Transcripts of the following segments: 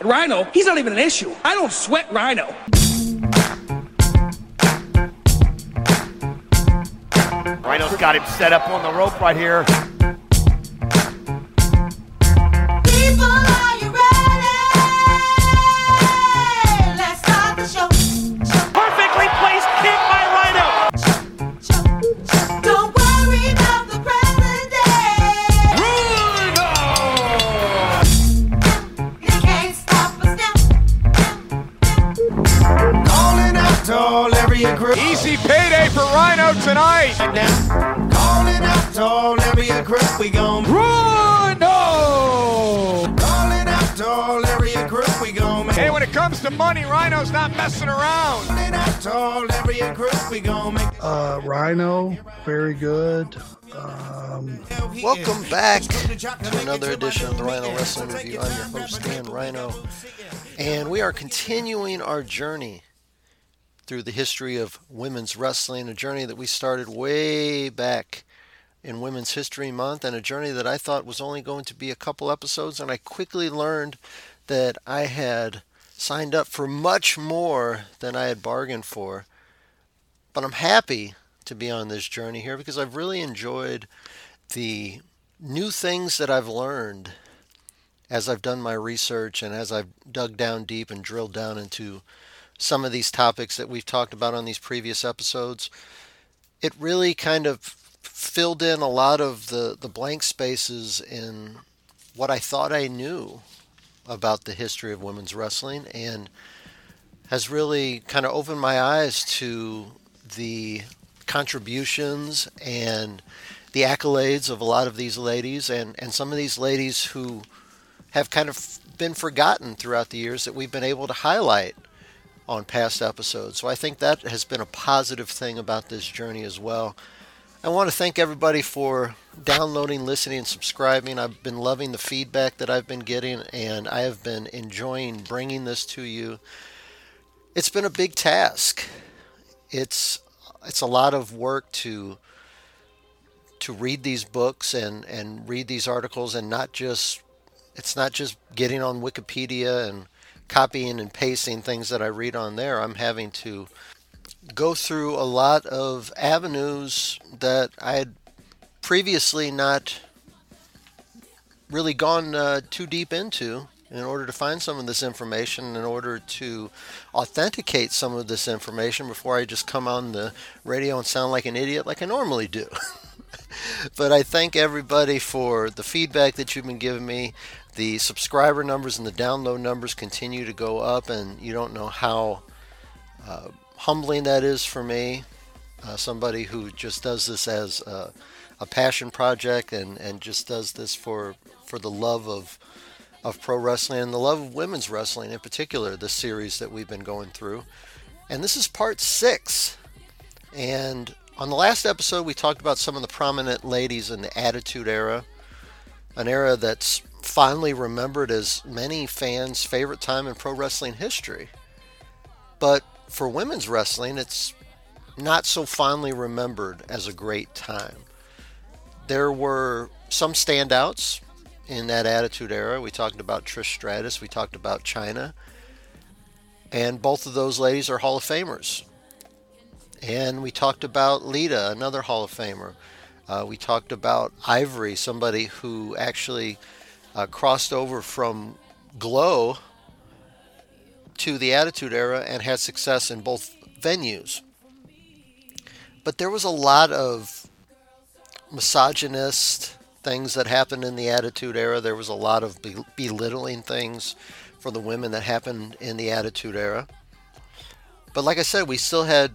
Rhino, he's not even an issue. I don't sweat Rhino. Rhino's got him set up on the rope right here. Money, Rhino's not messing around. calling out to all area crew. We gon' make Uh, Rhino, very good. Um, Welcome back to another edition of the Rhino Wrestling Review. I'm your host, Dan Rhino, and we are continuing our journey through the history of women's wrestling, a journey that we started way back in Women's History Month, and a journey that I thought was only going to be a couple episodes, and I quickly learned that I had signed up for much more than I had bargained for. But I'm happy to be on this journey here because I've really enjoyed the new things that I've learned as I've done my research and as I've dug down deep and drilled down into some of these topics that we've talked about on these previous episodes. It really kind of filled in a lot of the, the blank spaces in what I thought I knew about the history of women's wrestling and has really kind of opened my eyes to the contributions and the accolades of a lot of these ladies and, and some of these ladies who have kind of been forgotten throughout the years that we've been able to highlight on past episodes. So I think that has been a positive thing about this journey as well. I want to thank everybody for downloading, listening, and subscribing. I've been loving the feedback that I've been getting, and I have been enjoying bringing this to you. It's been a big task. It's it's a lot of work to to read these books and and read these articles and not just it's not just getting on Wikipedia and copying and pasting things that I read on there. I'm having to go through a lot of avenues that I had previously not really gone uh, too deep into in order to find some of this information, in order to authenticate some of this information before I just come on the radio and sound like an idiot like I normally do. but I thank everybody for the feedback that you've been giving me. The subscriber numbers and the download numbers continue to go up, and you don't know how uh, humbling that is for me. Uh, somebody who just does this as a, a passion project and, and just does this for for the love of of pro wrestling and the love of women's wrestling in particular. This series that we've been going through, and this is part six. And on the last episode, we talked about some of the prominent ladies in the Attitude Era, an era that's fondly remembered as many fans' favorite time in pro wrestling history. But for women's wrestling, it's not so fondly remembered as a great time. There were some standouts in that Attitude Era. We talked about Trish Stratus, we talked about Chyna, and both of those ladies are Hall of Famers. And we talked about Lita, another Hall of Famer. Uh, we talked about Ivory, somebody who actually uh, crossed over from Glow to the Attitude Era and had success in both venues. But there was a lot of misogynist things that happened in the Attitude Era. There was a lot of be- belittling things for the women that happened in the Attitude Era. But like I said, we still had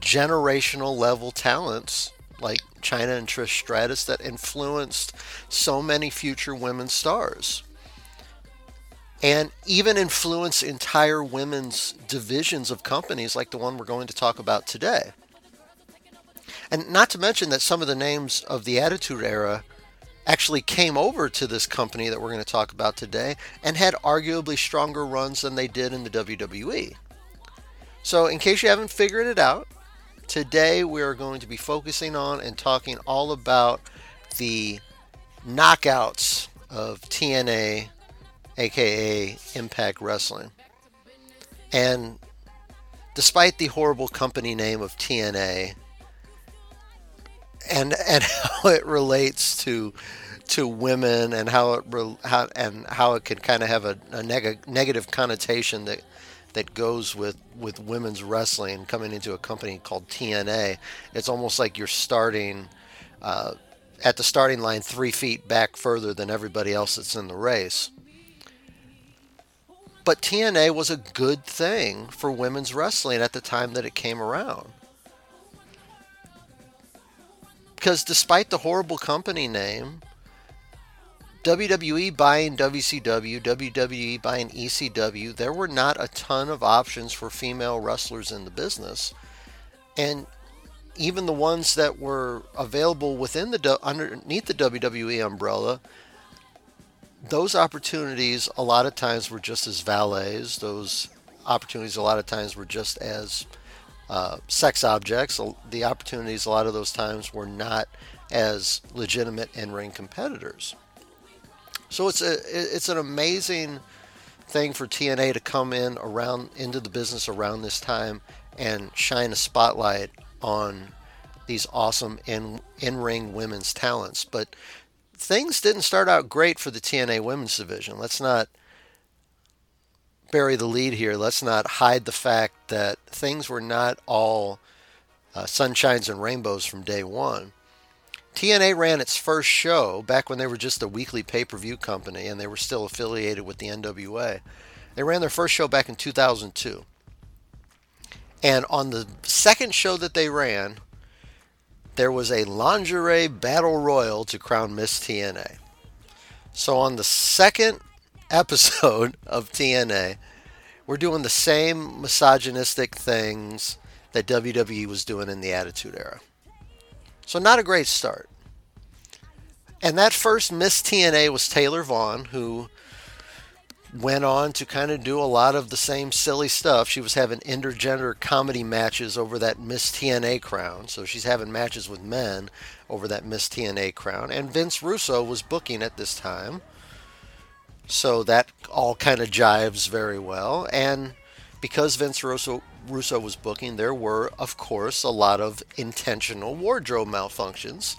generational level talents like Chyna and Trish Stratus that influenced so many future women stars. And even influence entire women's divisions of companies like the one we're going to talk about today. And not to mention that some of the names of the Attitude Era actually came over to this company that we're going to talk about today and had arguably stronger runs than they did in the WWE. So, in case you haven't figured it out, today we are going to be focusing on and talking all about the knockouts of TNA aka Impact Wrestling. And despite the horrible company name of TNA and and how it relates to to women and how it how and how it can kind of have a, a neg- negative connotation that that goes with with women's wrestling coming into a company called TNA. It's almost like you're starting uh, at the starting line three feet back further than everybody else that's in the race. But TNA was a good thing for women's wrestling at the time that it came around. Because despite the horrible company name, WWE buying WCW, WWE buying ECW, there were not a ton of options for female wrestlers in the business. And even the ones that were available within the underneath the WWE umbrella, those opportunities a lot of times were just as valets. Those opportunities a lot of times were just as uh, sex objects. The opportunities a lot of those times were not as legitimate in-ring competitors. So it's a it's an amazing thing for TNA to come in around into the business around this time and shine a spotlight on these awesome in in ring women's talents. But things didn't start out great for the TNA women's division. Let's not bury the lead here. Let's not hide the fact that things were not all uh, sunshines and rainbows from day one. TNA ran its first show back when they were just a weekly pay per view company and they were still affiliated with the NWA. They ran their first show back in 2002. And on the second show that they ran, there was a lingerie battle royal to crown Miss TNA. So on the second episode of TNA, we're doing the same misogynistic things that WWE was doing in the Attitude Era. So not a great start. And that first Miss TNA was Taylor Vaughn, who went on to kind of do a lot of the same silly stuff. She was having intergender comedy matches over that Miss TNA crown. So she's having matches with men over that Miss TNA crown. And Vince Russo was booking at this time. So that all kind of jives very well. And because Vince Russo Russo was booking, there were, of course, a lot of intentional wardrobe malfunctions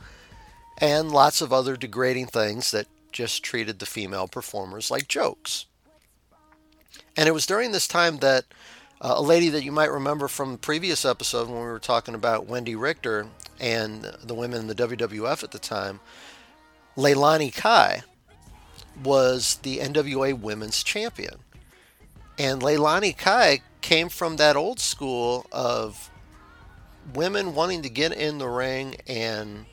and lots of other degrading things that just treated the female performers like jokes. And it was during this time that uh, a lady that you might remember from the previous episode when we were talking about Wendi Richter and the women in the WWF at the time, Leilani Kai was the NWA Women's Champion. And Leilani Kai came from that old school of women wanting to get in the ring and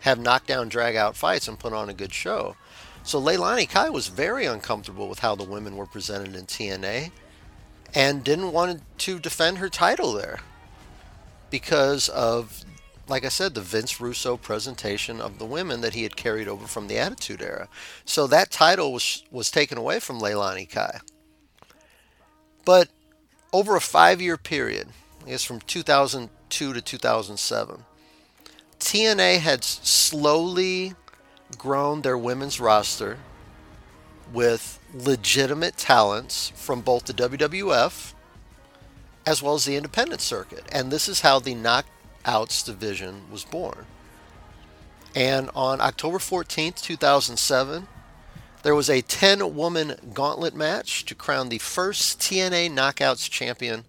have knockdown drag out fights and put on a good show. So Leilani Kai was very uncomfortable with how the women were presented in TNA and didn't want to defend her title there because of like I said, the Vince Russo presentation of the women that he had carried over from the Attitude Era. So that title was was taken away from Leilani Kai. But over a five year period, I guess from 2002 to 2007, TNA had slowly grown their women's roster with legitimate talents from both the WWF as well as the independent circuit. And this is how the Knockouts division was born. And on October 14th, 2007, there was a 10 woman gauntlet match to crown the first TNA Knockouts champion.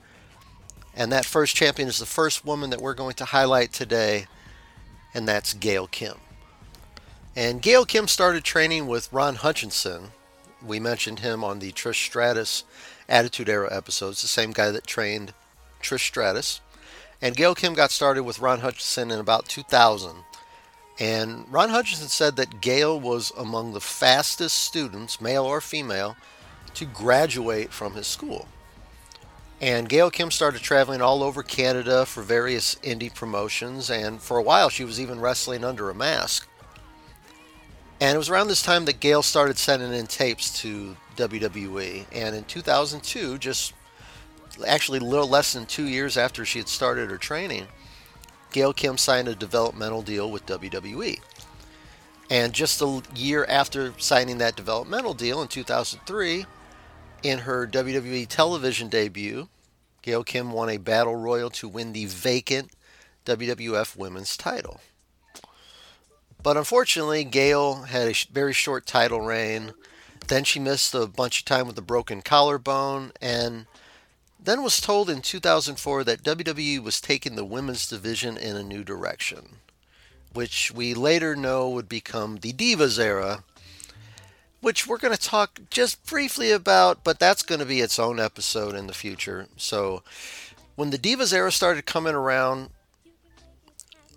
And that first champion is the first woman that we're going to highlight today, and that's Gail Kim. And Gail Kim started training with Ron Hutchinson. We mentioned him on the Trish Stratus Attitude Era episodes, the same guy that trained Trish Stratus. And Gail Kim got started with Ron Hutchinson in about 2000. And Ron Hutchinson said that Gail was among the fastest students, male or female, to graduate from his school. And Gail Kim started traveling all over Canada for various indie promotions, and for a while she was even wrestling under a mask. And it was around this time that Gail started sending in tapes to WWE. And in 2002, just actually a little less than two years after she had started her training, Gail Kim signed a developmental deal with WWE. And just a year after signing that developmental deal in 2003, in her WWE television debut, Gail Kim won a battle royal to win the vacant WWF Women's title. But unfortunately, Gail had a very short title reign. Then she missed a bunch of time with a broken collarbone, and then was told in 2004 that WWE was taking the women's division in a new direction, which we later know would become the Divas era, which we're going to talk just briefly about, but that's going to be its own episode in the future. So, when the Divas era started coming around,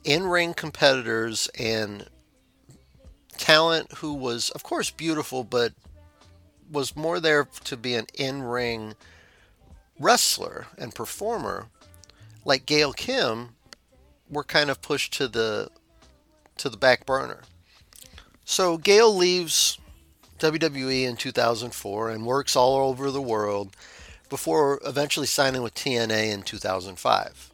in ring competitors and talent who was, of course, beautiful, but was more there to be an in ring wrestler and performer, like Gail Kim, were kind of pushed to the to the back burner. So Gail leaves WWE in 2004 and works all over the world before eventually signing with TNA in 2005.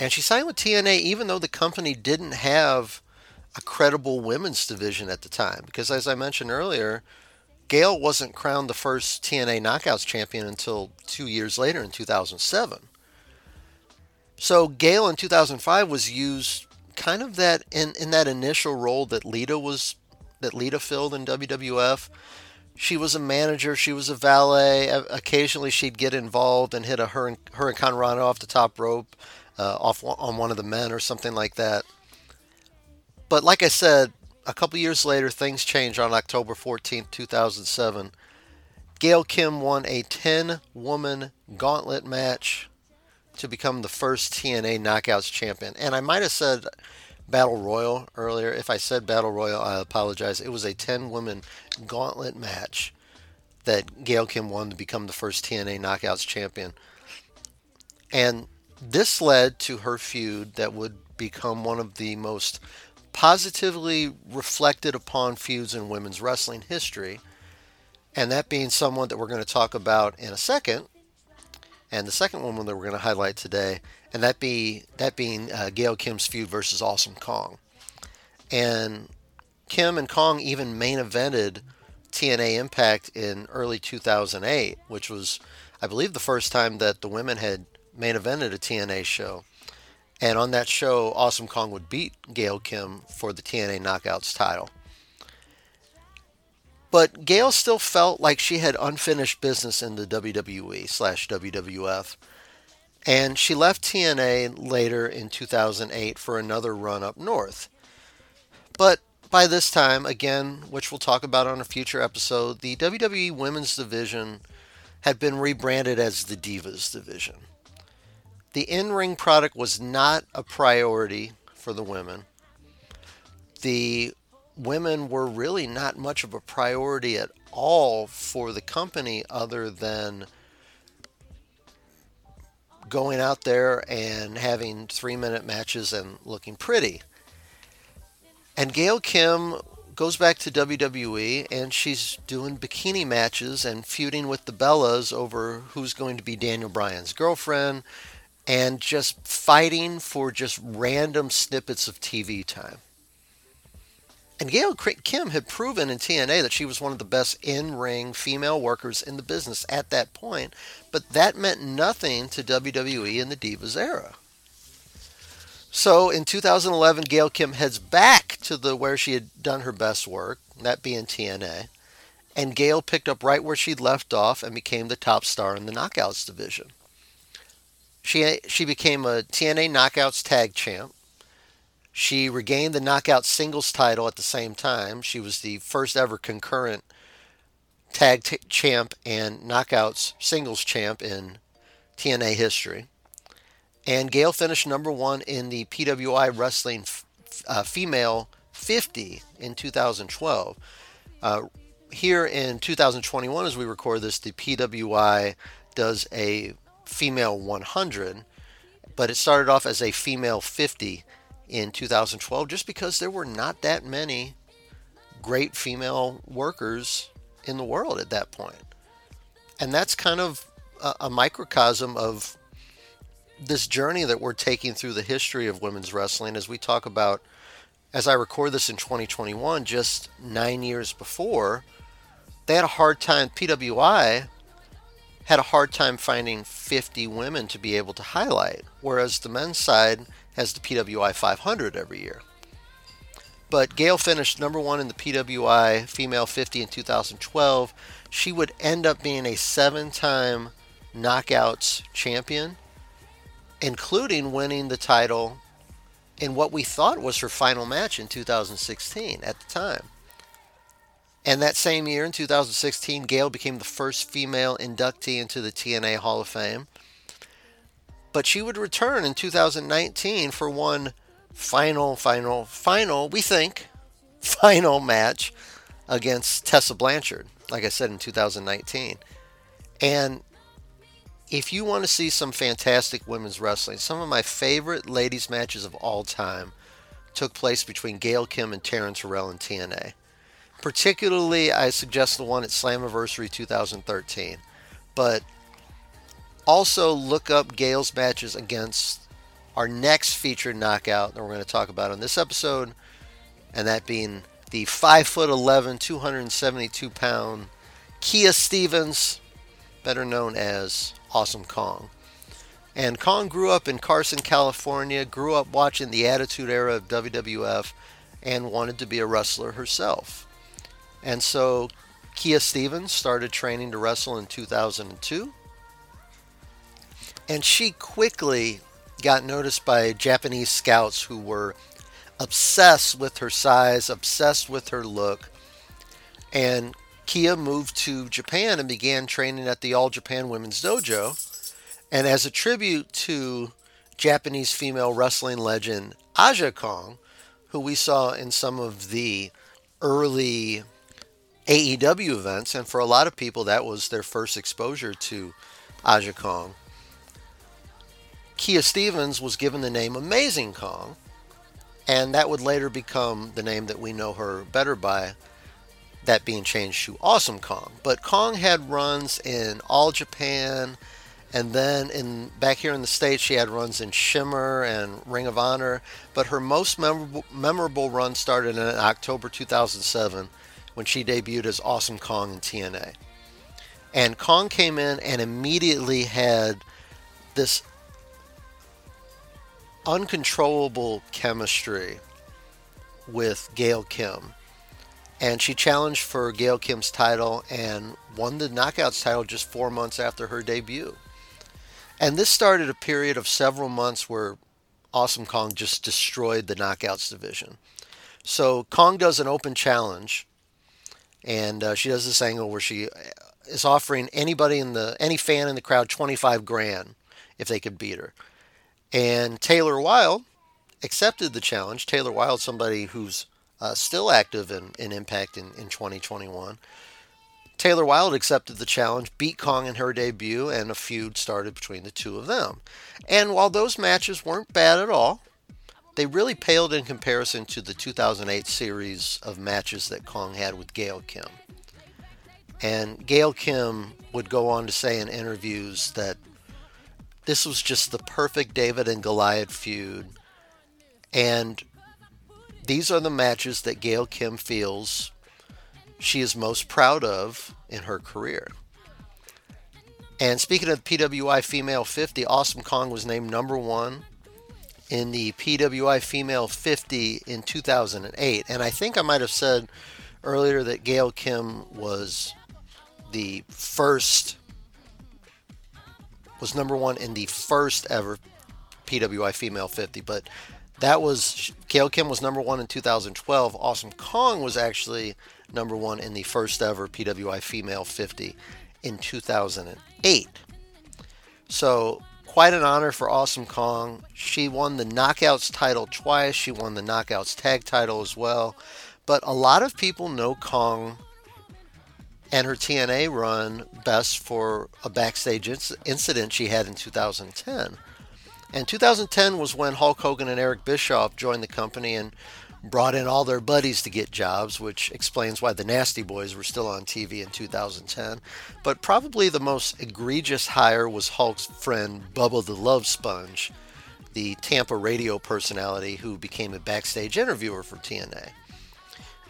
And she signed with TNA even though the company didn't have a credible women's division at the time. Because as I mentioned earlier, Gail wasn't crowned the first TNA Knockouts champion until two years later in 2007. So Gail in 2005 was used kind of that in, in that initial role that Lita was that Lita filled in WWF. She was a manager. She was a valet. Occasionally, she'd get involved and hit a Hurricane Hurricanrana off the top rope, uh, off on one of the men or something like that. But like I said, a couple years later, things changed on October 14th, 2007. Gail Kim won a 10 woman gauntlet match to become the first TNA Knockouts champion. And I might have said Battle Royal earlier. If I said Battle Royal, I apologize. It was a 10 woman gauntlet match that Gail Kim won to become the first TNA Knockouts champion. And this led to her feud that would become one of the most positively reflected upon feuds in women's wrestling history. And that being someone that we're going to talk about in a second. And the second woman that we're going to highlight today, and that be that being uh, Gail Kim's feud versus Awesome Kong. And Kim and Kong even main evented TNA Impact in early 2008, which was, I believe, the first time that the women had main evented a TNA show. And on that show, Awesome Kong would beat Gail Kim for the TNA Knockouts title. But Gail still felt like she had unfinished business in the WWE slash WWF. And she left TNA later in 2008 for another run up north. But by this time, again, which we'll talk about on a future episode, the WWE Women's Division had been rebranded as the Divas Division. The in ring product was not a priority for the women. The women were really not much of a priority at all for the company other than going out there and having three minute matches and looking pretty. And Gail Kim goes back to WWE and she's doing bikini matches and feuding with the Bellas over who's going to be Daniel Bryan's girlfriend and just fighting for just random snippets of TV time. And Gail Kim had proven in TNA that she was one of the best in ring female workers in the business at that point, but that meant nothing to WWE in the Divas era. So in 2011, Gail Kim heads back to the where she had done her best work, that being TNA, and Gail picked up right where she'd left off and became the top star in the Knockouts division. She she became a TNA Knockouts tag champ. She regained the Knockout singles title at the same time. She was the first ever concurrent tag t- champ and Knockouts singles champ in TNA history. And Gail finished number one in the PWI Wrestling f- uh, Female 50 in 2012. Uh, here in 2021, as we record this, the PWI does a female 100, but it started off as a female 50 in 2012 just because there were not that many great female workers in the world at that point. And that's kind of a, a microcosm of this journey that we're taking through the history of women's wrestling as we talk about as I record this in 2021, just nine years before, they had a hard time, PWI had a hard time finding 50 women to be able to highlight, whereas the men's side has the PWI 500 every year. But Gail finished number one in the PWI Female 50 in 2012. She would end up being a seven time knockouts champion, including winning the title in what we thought was her final match in 2016 at the time. And that same year, in 2016, Gail became the first female inductee into the TNA Hall of Fame. But she would return in 2019 for one final, final, final, we think, final match against Tessa Blanchard, like I said in 2019. And if you want to see some fantastic women's wrestling, some of my favorite ladies' matches of all time took place between Gail Kim and Taryn Terrell in TNA. Particularly, I suggest the one at Slammiversary 2013. But also look up Gail's matches against our next featured knockout that we're going to talk about on this episode, and that being the 5'11, 272 pound Kia Stevens, better known as Awesome Kong. And Kong grew up in Carson, California, grew up watching the Attitude Era of WWF, and wanted to be a wrestler herself. And so Kia Stevens started training to wrestle in 2002. And she quickly got noticed by Japanese scouts who were obsessed with her size, obsessed with her look. And Kia moved to Japan and began training at the All Japan Women's Dojo. And as a tribute to Japanese female wrestling legend Aja Kong, who we saw in some of the early AEW events, and for a lot of people, that was their first exposure to Aja Kong. Kia Stevens was given the name Amazing Kong, and that would later become the name that we know her better by, that being changed to Awesome Kong. But Kong had runs in All Japan, and then in back here in the states, she had runs in Shimmer and Ring of Honor. But her most memorable, memorable run started in October 2007 when she debuted as Awesome Kong in TNA. And Kong came in and immediately had this uncontrollable chemistry with Gail Kim. And she challenged for Gail Kim's title and won the Knockouts title just four months after her debut. And this started a period of several months where Awesome Kong just destroyed the Knockouts division. So Kong does an open challenge, and uh, she does this angle where she is offering anybody in the any fan in the crowd 25 grand if they could beat her. And Taylor Wilde accepted the challenge. Taylor Wilde, somebody who's uh, still active in, in Impact in, in 2021. Taylor Wilde accepted the challenge, beat Kong in her debut, and a feud started between the two of them. And while those matches weren't bad at all, they really paled in comparison to the 2008 series of matches that Kong had with Gail Kim. And Gail Kim would go on to say in interviews that this was just the perfect David and Goliath feud. And these are the matches that Gail Kim feels she is most proud of in her career. And speaking of PWI Female 50, Awesome Kong was named number one in the PWI Female 50 in 2008. And I think I might have said earlier that Gail Kim was the first, was number one in the first ever PWI Female 50. But that was, Gail Kim was number one in 2012. Awesome Kong was actually number one in the first ever PWI Female 50 in 2008. So, quite an honor for Awesome Kong. She won the Knockouts title twice, she won the Knockouts tag title as well. But a lot of people know Kong and her TNA run best for a backstage inc- incident she had in 2010. And 2010 was when Hulk Hogan and Eric Bischoff joined the company and brought in all their buddies to get jobs, which explains why the Nasty Boys were still on TV in 2010. But probably the most egregious hire was Hulk's friend Bubba the Love Sponge, the Tampa radio personality who became a backstage interviewer for TNA.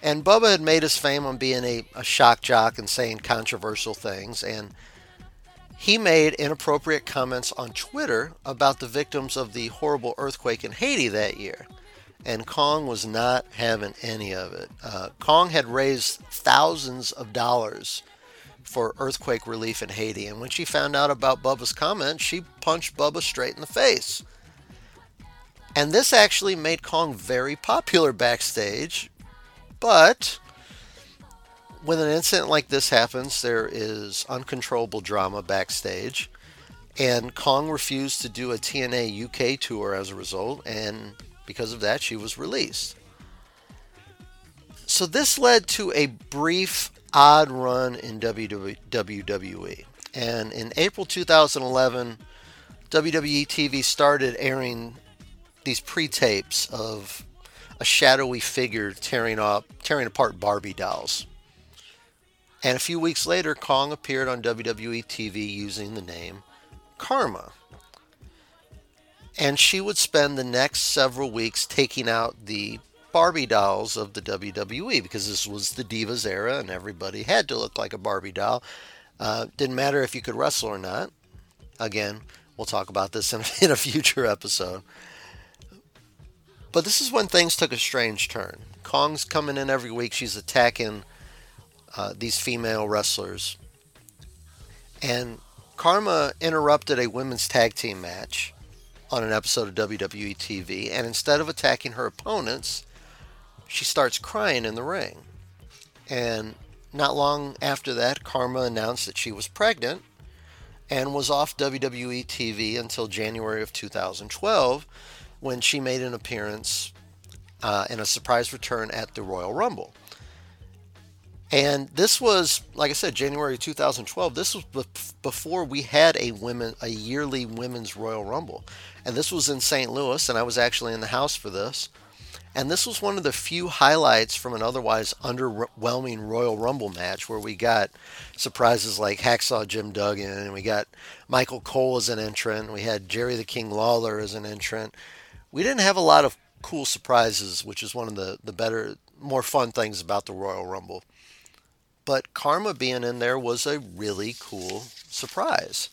And Bubba had made his fame on being a, a shock jock and saying controversial things. And he made inappropriate comments on Twitter about the victims of the horrible earthquake in Haiti that year. And Kong was not having any of it. Uh, Kong had raised thousands of dollars for earthquake relief in Haiti. And when she found out about Bubba's comment, she punched Bubba straight in the face. And this actually made Kong very popular backstage. But when an incident like this happens, there is uncontrollable drama backstage. And Kong refused to do a TNA UK tour as a result. And because of that, she was released. So this led to a brief odd run in WWE. And in April 2011, WWE TV started airing these pre-tapes of a shadowy figure tearing up, tearing apart Barbie dolls. And a few weeks later, Kong appeared on WWE TV using the name Karma. And she would spend the next several weeks taking out the Barbie dolls of the WWE because this was the Divas era and everybody had to look like a Barbie doll. Uh, didn't matter if you could wrestle or not. Again, we'll talk about this in, in a future episode. But this is when things took a strange turn. Kong's coming in every week. She's attacking uh, these female wrestlers. And Karma interrupted a women's tag team match on an episode of WWE TV. And instead of attacking her opponents, she starts crying in the ring. And not long after that, Karma announced that she was pregnant and was off WWE TV until January of 2012 when she made an appearance uh, in a surprise return at the Royal Rumble. And this was, like I said, January 2012. This was before we had a women a yearly women's Royal Rumble, and this was in St. Louis, and I was actually in the house for this. And this was one of the few highlights from an otherwise underwhelming Royal Rumble match where we got surprises like Hacksaw Jim Duggan, and we got Michael Cole as an entrant, we had Jerry the King Lawler as an entrant. We didn't have a lot of cool surprises, which is one of the, the better, more fun things about the Royal Rumble. But Karma being in there was a really cool surprise.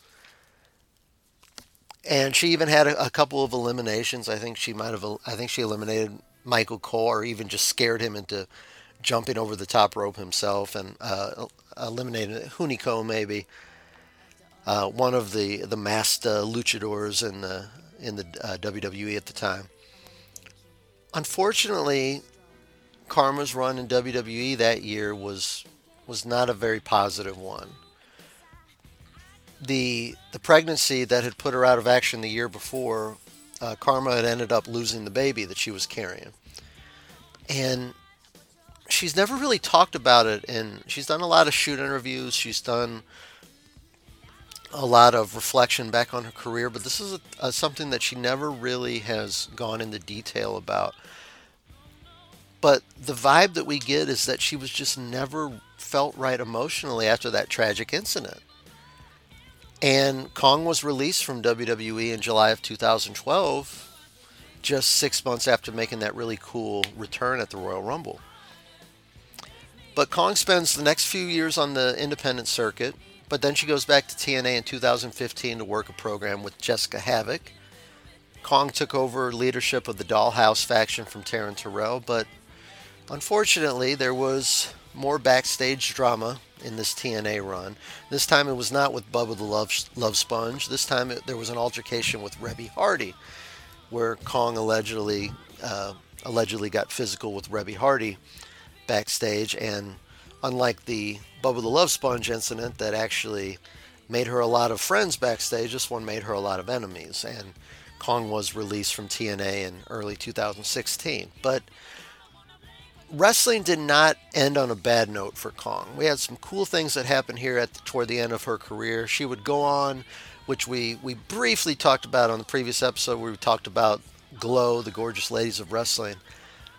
And she even had a, a couple of eliminations. I think she might have. I think she eliminated Michael Cole, or even just scared him into jumping over the top rope himself and uh, eliminated Hunico maybe. Uh, one of the the masked uh, luchadors in the in the uh, WWE at the time. Unfortunately, Karma's run in WWE that year was was not a very positive one. The the pregnancy that had put her out of action the year before uh, Karma had ended up losing the baby that she was carrying. And she's never really talked about it. And she's done a lot of shoot interviews. She's done a lot of reflection back on her career. But this is a, a, something that she never really has gone into detail about. But the vibe that we get is that she was just never felt right emotionally after that tragic incident. And Kong was released from WWE in July of 2012, just six months after making that really cool return at the Royal Rumble. But Kong spends the next few years on the independent circuit, but then she goes back to TNA in 2015 to work a program with Jessicka Havok. Kong took over leadership of the Dollhouse faction from Taryn Terrell, but unfortunately, there was more backstage drama in this TNA run. This time it was not with Bubba the Love, Love Sponge. This time it, there was an altercation with Reby Hardy, where Kong allegedly uh, allegedly got physical with Reby Hardy backstage. And unlike the Bubba the Love Sponge incident that actually made her a lot of friends backstage, this one made her a lot of enemies. And Kong was released from TNA in early 2016. But wrestling did not end on a bad note for Kong. We had some cool things that happened here at the, toward the end of her career. She would go on, which we we briefly talked about on the previous episode where we talked about Glow, the gorgeous ladies of wrestling.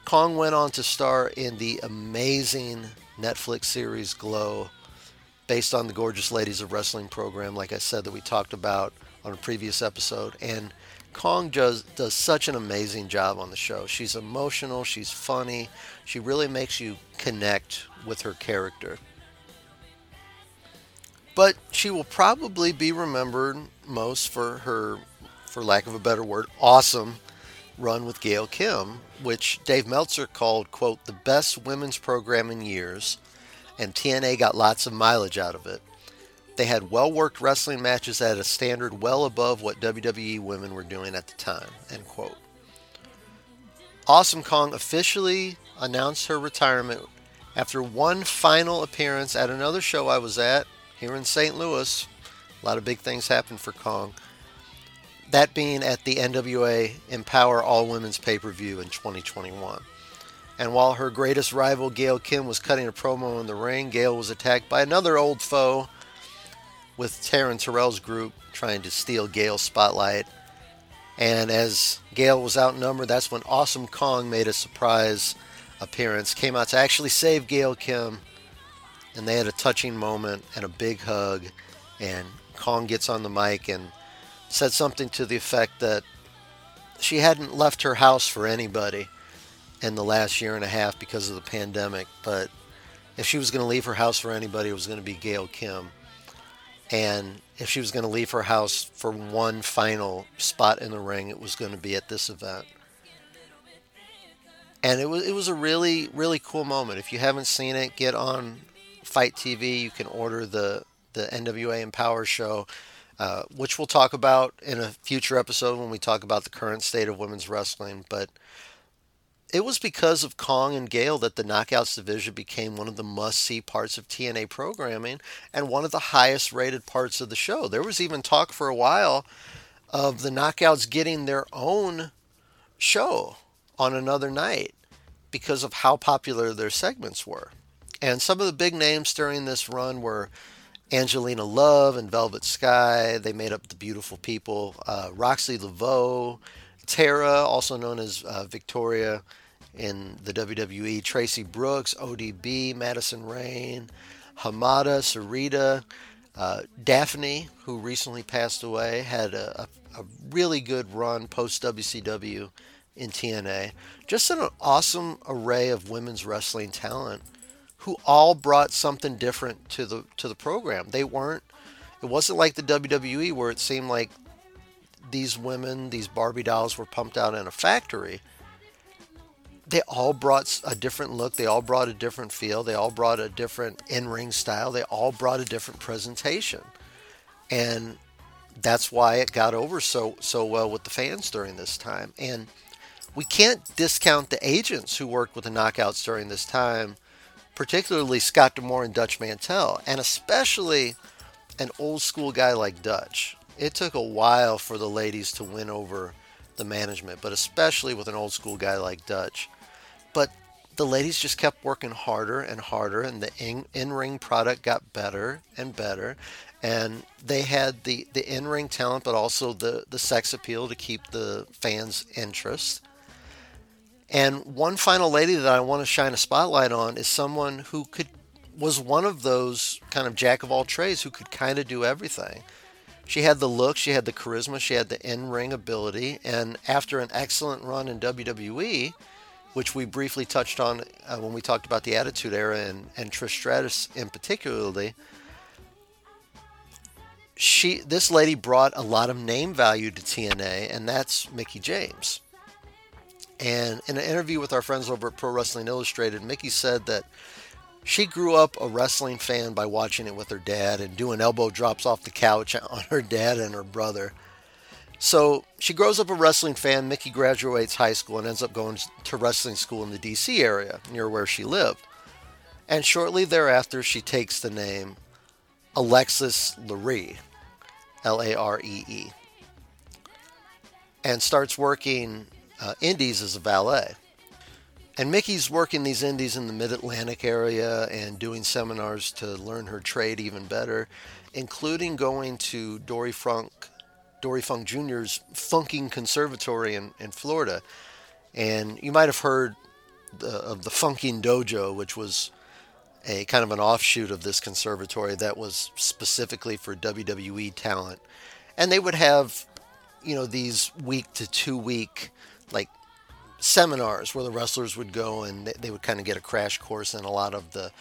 Kong went on to star in the amazing Netflix series Glow, based on the gorgeous ladies of wrestling program, like I said that we talked about on a previous episode, and Kong does does such an amazing job on the show. She's emotional, she's funny, she really makes you connect with her character. But she will probably be remembered most for her, for lack of a better word, awesome run with Gail Kim, which Dave Meltzer called, quote, the best women's program in years, and TNA got lots of mileage out of it. They had well worked wrestling matches at a standard well above what WWE women were doing at the time, end quote. Awesome Kong officially announced her retirement after one final appearance at another show I was at here in St. Louis. A lot of big things happened for Kong. That being at the NWA Empower All Women's pay per view in 2021. And while her greatest rival, Gail Kim, was cutting a promo in the ring, Gail was attacked by another old foe with Taryn Terrell's group trying to steal Gail's spotlight. And as Gail was outnumbered, that's when Awesome Kong made a surprise appearance, came out to actually save Gail Kim. And they had a touching moment and a big hug. And Kong gets on the mic and said something to the effect that she hadn't left her house for anybody in the last year and a half because of the pandemic. But if she was going to leave her house for anybody, it was going to be Gail Kim. And if she was going to leave her house for one final spot in the ring, it was going to be at this event. And it was it was a really really cool moment. If you haven't seen it, get on FITE TV. You can order the the NWA Empower show, uh, which we'll talk about in a future episode when we talk about the current state of women's wrestling. But it was because of Kong and Gail that the Knockouts division became one of the must see parts of TNA programming and one of the highest rated parts of the show. There was even talk for a while of the Knockouts getting their own show on another night because of how popular their segments were. And some of the big names during this run were Angelina Love and Velvet Sky. They made up the Beautiful People. Uh, Roxxi Laveaux, Tara, also known as uh, Victoria in the WWE, Traci Brooks, ODB, Madison Rayne, Hamada, Sarita, uh, Daffney, who recently passed away, had a, a, a really good run post WCW in TNA. Just an awesome array of women's wrestling talent who all brought something different to the to the program. They weren't it wasn't like the WWE where it seemed like these women, these Barbie dolls were pumped out in a factory. They all brought a different look, they all brought a different feel, they all brought a different in-ring style, they all brought a different presentation. And that's why it got over so so well with the fans during this time. And we can't discount the agents who worked with the knockouts during this time, particularly Scott D'Amore and Dutch Mantell, and especially an old school guy like Dutch. It took a while for the ladies to win over the management, but especially with an old school guy like Dutch. But the ladies just kept working harder and harder, and the in ring product got better and better. And they had the, the in ring talent, but also the, the sex appeal to keep the fans' interest. And one final lady that I want to shine a spotlight on is someone who could was one of those kind of jack of all trades who could kind of do everything. She had the look, she had the charisma, she had the in-ring ability, and after an excellent run in WWE, which we briefly touched on uh, when we talked about the Attitude Era and, and Trish Stratus in particularly, she this lady brought a lot of name value to TNA, and that's Mickie James. And in an interview with our friends over at Pro Wrestling Illustrated, Mickey said that she grew up a wrestling fan by watching it with her dad and doing elbow drops off the couch on her dad and her brother. So she grows up a wrestling fan. Mickie graduates high school and ends up going to wrestling school in the DC area near where she lived. And shortly thereafter, she takes the name Alexis Laree, L A R E E, and starts working uh, indies as a valet. And Mickie's working these indies in the mid Atlantic area and doing seminars to learn her trade even better, including going to Dory Funk, Dory Funk Jr.'s Funking Conservatory in, in Florida. And you might have heard the, of the Funking Dojo, which was a kind of an offshoot of this conservatory that was specifically for WWE talent. And they would have you know, these week to two week like seminars where the wrestlers would go and they, they would kind of get a crash course in a lot of the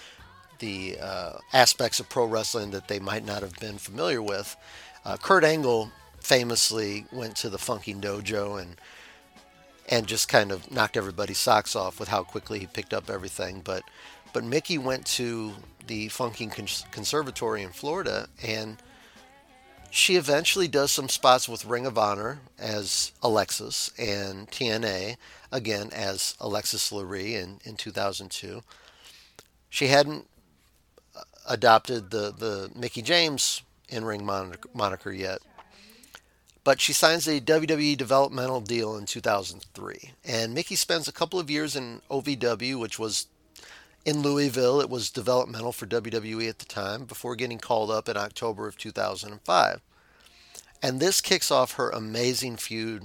the uh, aspects of pro wrestling that they might not have been familiar with. Uh, Kurt Angle famously went to the Funky Dojo and and just kind of knocked everybody's socks off with how quickly he picked up everything. But but Mickie went to the Funky Conservatory in Florida and she eventually does some spots with Ring of Honor as Alexis and TNA again as Alexis Laree in, in 2002. She hadn't uh, adopted the, the Mickie James in ring moniker, moniker yet. But she signs a WWE developmental deal in 2003. And Mickie spends a couple of years in OVW, which was in Louisville. It was developmental for WWE at the time before getting called up in October of 2005. And this kicks off her amazing feud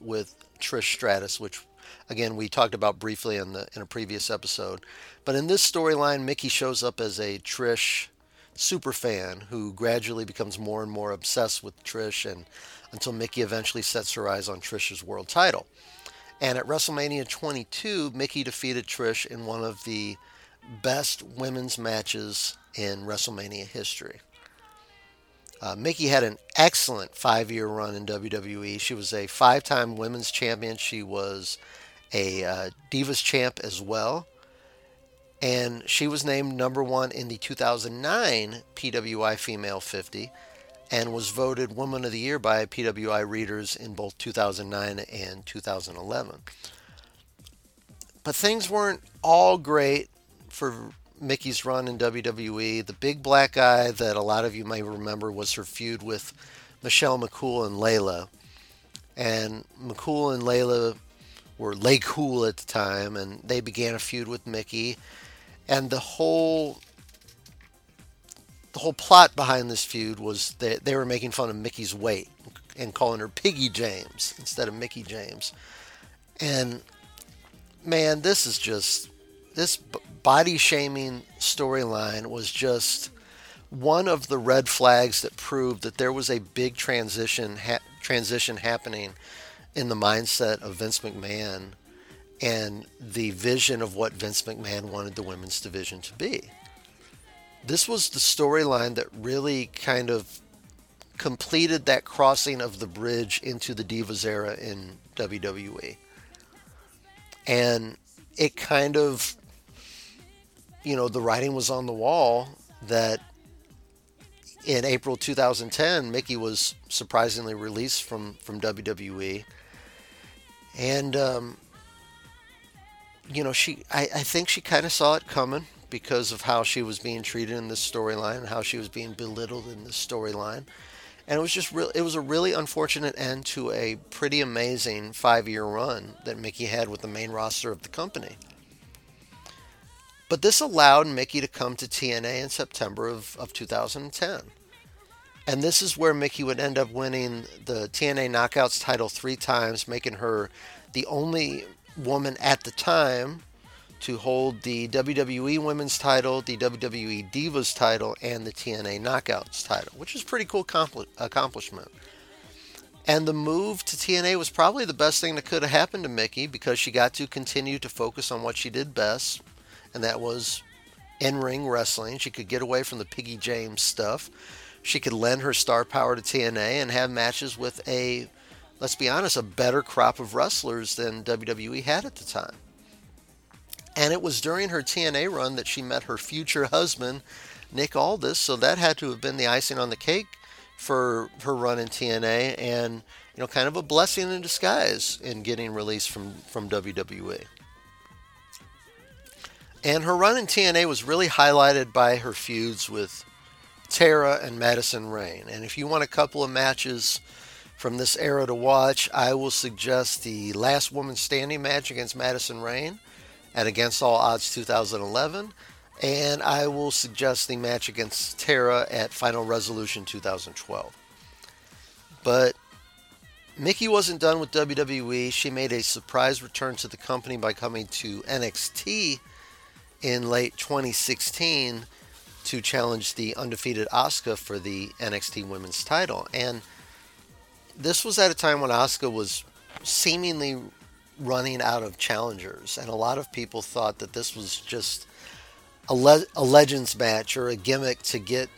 with Trish Stratus, which again we talked about briefly in the in a previous episode. But in this storyline, Mickie shows up as a Trish super fan who gradually becomes more and more obsessed with Trish and until Mickie eventually sets her eyes on Trish's world title. And at WrestleMania 22, Mickie defeated Trish in one of the best women's matches in WrestleMania history. Uh, Mickie had an excellent five year run in WWE. She was a five time women's champion. She was a uh, Divas champ as well. And she was named number one in the 2009 PWI Female 50 and was voted Woman of the Year by PWI readers in both 2009 and 2011. But things weren't all great for Mickie's run in WWE. The big black eye that a lot of you may remember was her feud with Michelle McCool and Layla. And McCool and Layla were Lay Cool at the time, and they began a feud with Mickie. And the whole the whole plot behind this feud was that they were making fun of Mickie's weight and calling her Piggy James instead of Mickie James. And man, this is just this body shaming storyline was just one of the red flags that proved that there was a big transition ha- transition happening in the mindset of Vince McMahon and the vision of what Vince McMahon wanted the women's division to be. This was the storyline that really kind of completed that crossing of the bridge into the Divas era in WWE. And it kind of, you know, the writing was on the wall that in April 2010, Mickie was surprisingly released from, from WWE. And, um, you know, she, I, I think she kind of saw it coming because of how she was being treated in this storyline and how she was being belittled in this storyline. And it was just real. It was a really unfortunate end to a pretty amazing five-year run that Mickie had with the main roster of the company. But this allowed Mickie to come to TNA in September of, of 2010. And this is where Mickie would end up winning the TNA Knockouts title three times, making her the only woman at the time to hold the WWE Women's title, the WWE Divas title, and the TNA Knockouts title, which is a pretty cool compl- accomplishment. And the move to TNA was probably the best thing that could have happened to Mickie because she got to continue to focus on what she did best, and that was in ring wrestling. She could get away from the Piggy James stuff. She could lend her star power to TNA and have matches with a, let's be honest, a better crop of wrestlers than WWE had at the time. And it was during her TNA run that she met her future husband, Nick Aldis. So that had to have been the icing on the cake for her run in TNA and, you know, kind of a blessing in disguise in getting released from, from WWE. And her run in TNA was really highlighted by her feuds with Tara and Madison Rayne. And if you want a couple of matches from this era to watch, I will suggest the Last Woman Standing match against Madison Rayne at Against All Odds 2011. And I will suggest the match against Tara at Final Resolution 2012. But Mickie wasn't done with WWE. She made a surprise return to the company by coming to NXT in late 2016 to challenge the undefeated Asuka for the NXT Women's title. And this was at a time when Asuka was seemingly running out of challengers, and a lot of people thought that this was just a, le- a Legends match or a gimmick to get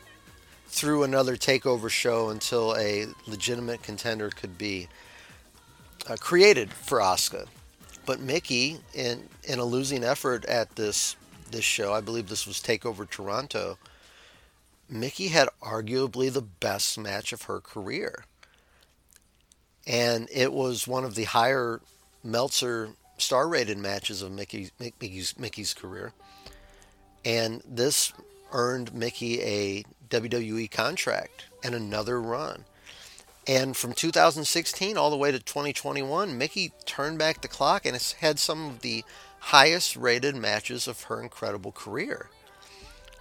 through another takeover show until a legitimate contender could be uh, created for Asuka. But Mickie, in in a losing effort at this this show, I believe this was Takeover Toronto. Mickie had arguably the best match of her career, and it was one of the higher Meltzer star-rated matches of Mickie's Mickie's Mickie's career. And this earned Mickie a WWE contract and another run. And from 2016 all the way to 2021, Mickie turned back the clock and has had some of the highest rated matches of her incredible career.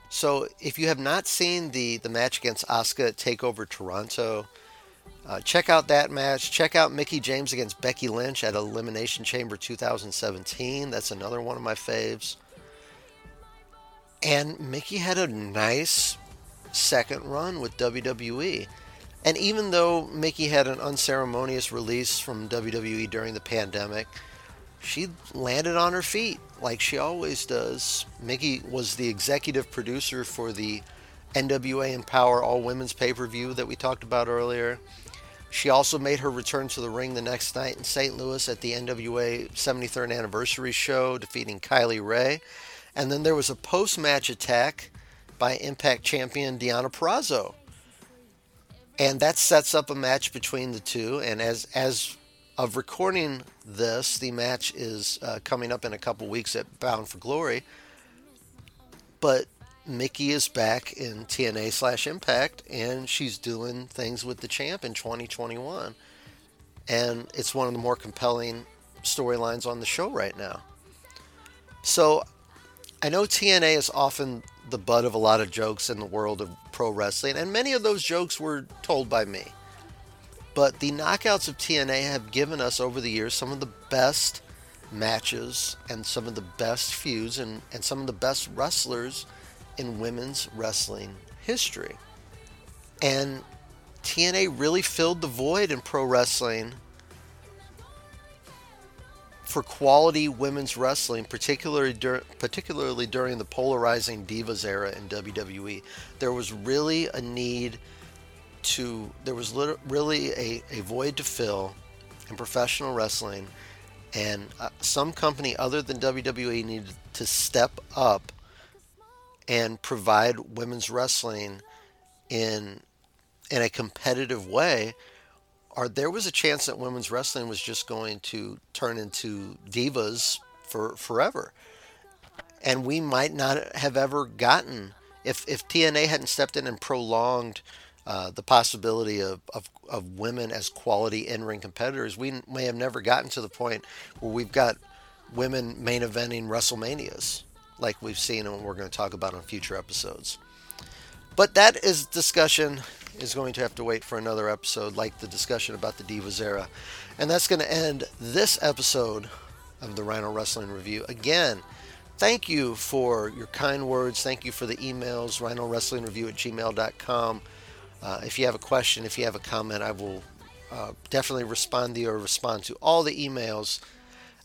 So if you have not seen the, the match against Asuka at TakeOver Toronto, uh, check out that match. Check out Mickie James against Becky Lynch at Elimination Chamber 2017. That's another one of my faves. And Mickie had a nice second run with WWE. And even though Mickie had an unceremonious release from WWE during the pandemic, she landed on her feet like she always does. Mickie was the executive producer for the NWA Empower All Women's pay per view that we talked about earlier. She also made her return to the ring the next night in St. Louis at the NWA 73rd anniversary show, defeating Kylie Rae. And then there was a post match attack by Impact champion Deonna Purrazzo. And that sets up a match between the two. And as, as of recording this, the match is uh, coming up in a couple weeks at Bound for Glory. But Mickie is back in TNA slash Impact, and she's doing things with the champ in 2021. And it's one of the more compelling storylines on the show right now. So I know TNA is often the butt of a lot of jokes in the world of pro wrestling, and many of those jokes were told by me. But the knockouts of TNA have given us over the years some of the best matches and some of the best feuds and, and some of the best wrestlers in women's wrestling history. And TNA really filled the void in pro wrestling for quality women's wrestling, particularly dur- particularly during the polarizing divas era in WWE. There was really a need to there was lit- really a, a void to fill in professional wrestling, and uh, some company other than WWE needed to step up and provide women's wrestling in in a competitive way. Or there was a chance that women's wrestling was just going to turn into divas for forever. And we might not have ever gotten if if TNA hadn't stepped in and prolonged uh, the possibility of, of, of women as quality in-ring competitors, we may have never gotten to the point where we've got women main eventing WrestleManias like we've seen and we're going to talk about on future episodes. But that is discussion is going to have to wait for another episode, like the discussion about the Divas era. And that's going to end this episode of the Rhino Wrestling Review. Again, thank you for your kind words. Thank you for the emails, rhino wrestling review at gmail.com. Uh, if you have a question, if you have a comment, I will uh, definitely respond to you or respond to all the emails.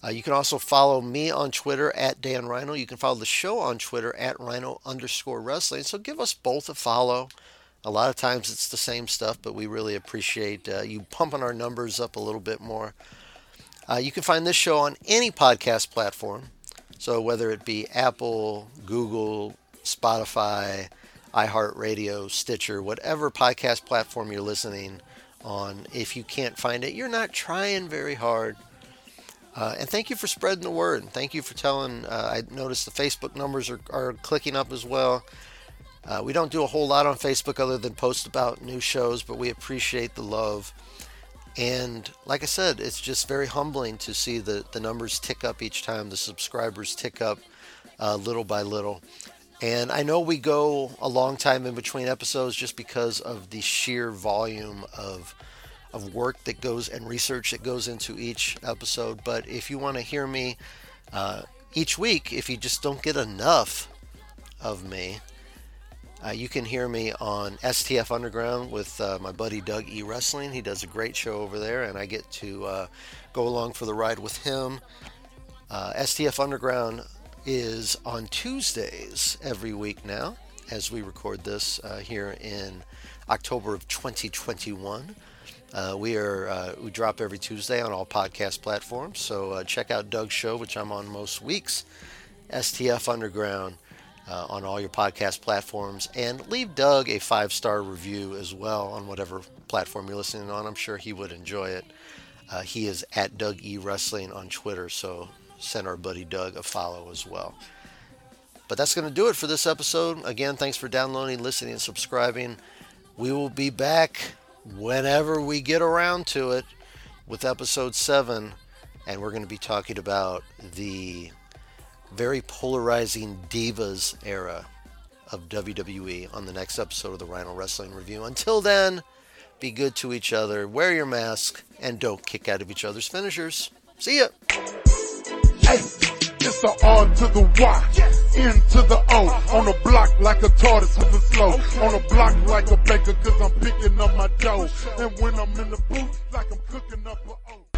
Uh, you can also follow me on Twitter at Dan Rhino. You can follow the show on Twitter at Rhino underscore wrestling. So give us both a follow. A lot of times it's the same stuff, but we really appreciate uh, you pumping our numbers up a little bit more. Uh, you can find this show on any podcast platform. So whether it be Apple, Google, Spotify, iHeartRadio, Stitcher, whatever podcast platform you're listening on, if you can't find it, you're not trying very hard. Uh, and thank you for spreading the word. Thank you for telling. Uh, I noticed the Facebook numbers are, are clicking up as well. Uh, we don't do a whole lot on Facebook other than post about new shows, but we appreciate the love. And like I said, it's just very humbling to see the, the numbers tick up each time, the subscribers tick up uh, little by little. And I know we go a long time in between episodes just because of the sheer volume of of work that goes and research that goes into each episode. But if you want to hear me uh, each week, if you just don't get enough of me, Uh, you can hear me on STF Underground with uh, my buddy Doug E. Wrestling. He does a great show over there, and I get to uh, go along for the ride with him. Uh, STF Underground is on Tuesdays every week now, as we record this uh, here in October of 2021. Uh, we are uh, we drop every Tuesday on all podcast platforms. So uh, check out Doug's show, which I'm on most weeks. STF Underground uh, on all your podcast platforms, and leave Doug a five star review as well on whatever platform you're listening on. I'm sure he would enjoy it. Uh, he is at Doug E Wrestling on Twitter, so send our buddy Doug a follow as well. But that's going to do it for this episode. Again, thanks for downloading, listening, and subscribing. We will be back whenever we get around to it with episode 7 and we're going to be talking about the very polarizing divas era of WWE on the next episode of the Rhino Wrestling Review. Until then, be good to each other, wear your mask, and don't kick out of each other's finishers. See ya! Hey, it's the R to the Y, N to the O. On the block like a tortoise moving slow. On the block like a baker, cause I'm picking up my dough. And when I'm in the booth, like I'm cooking.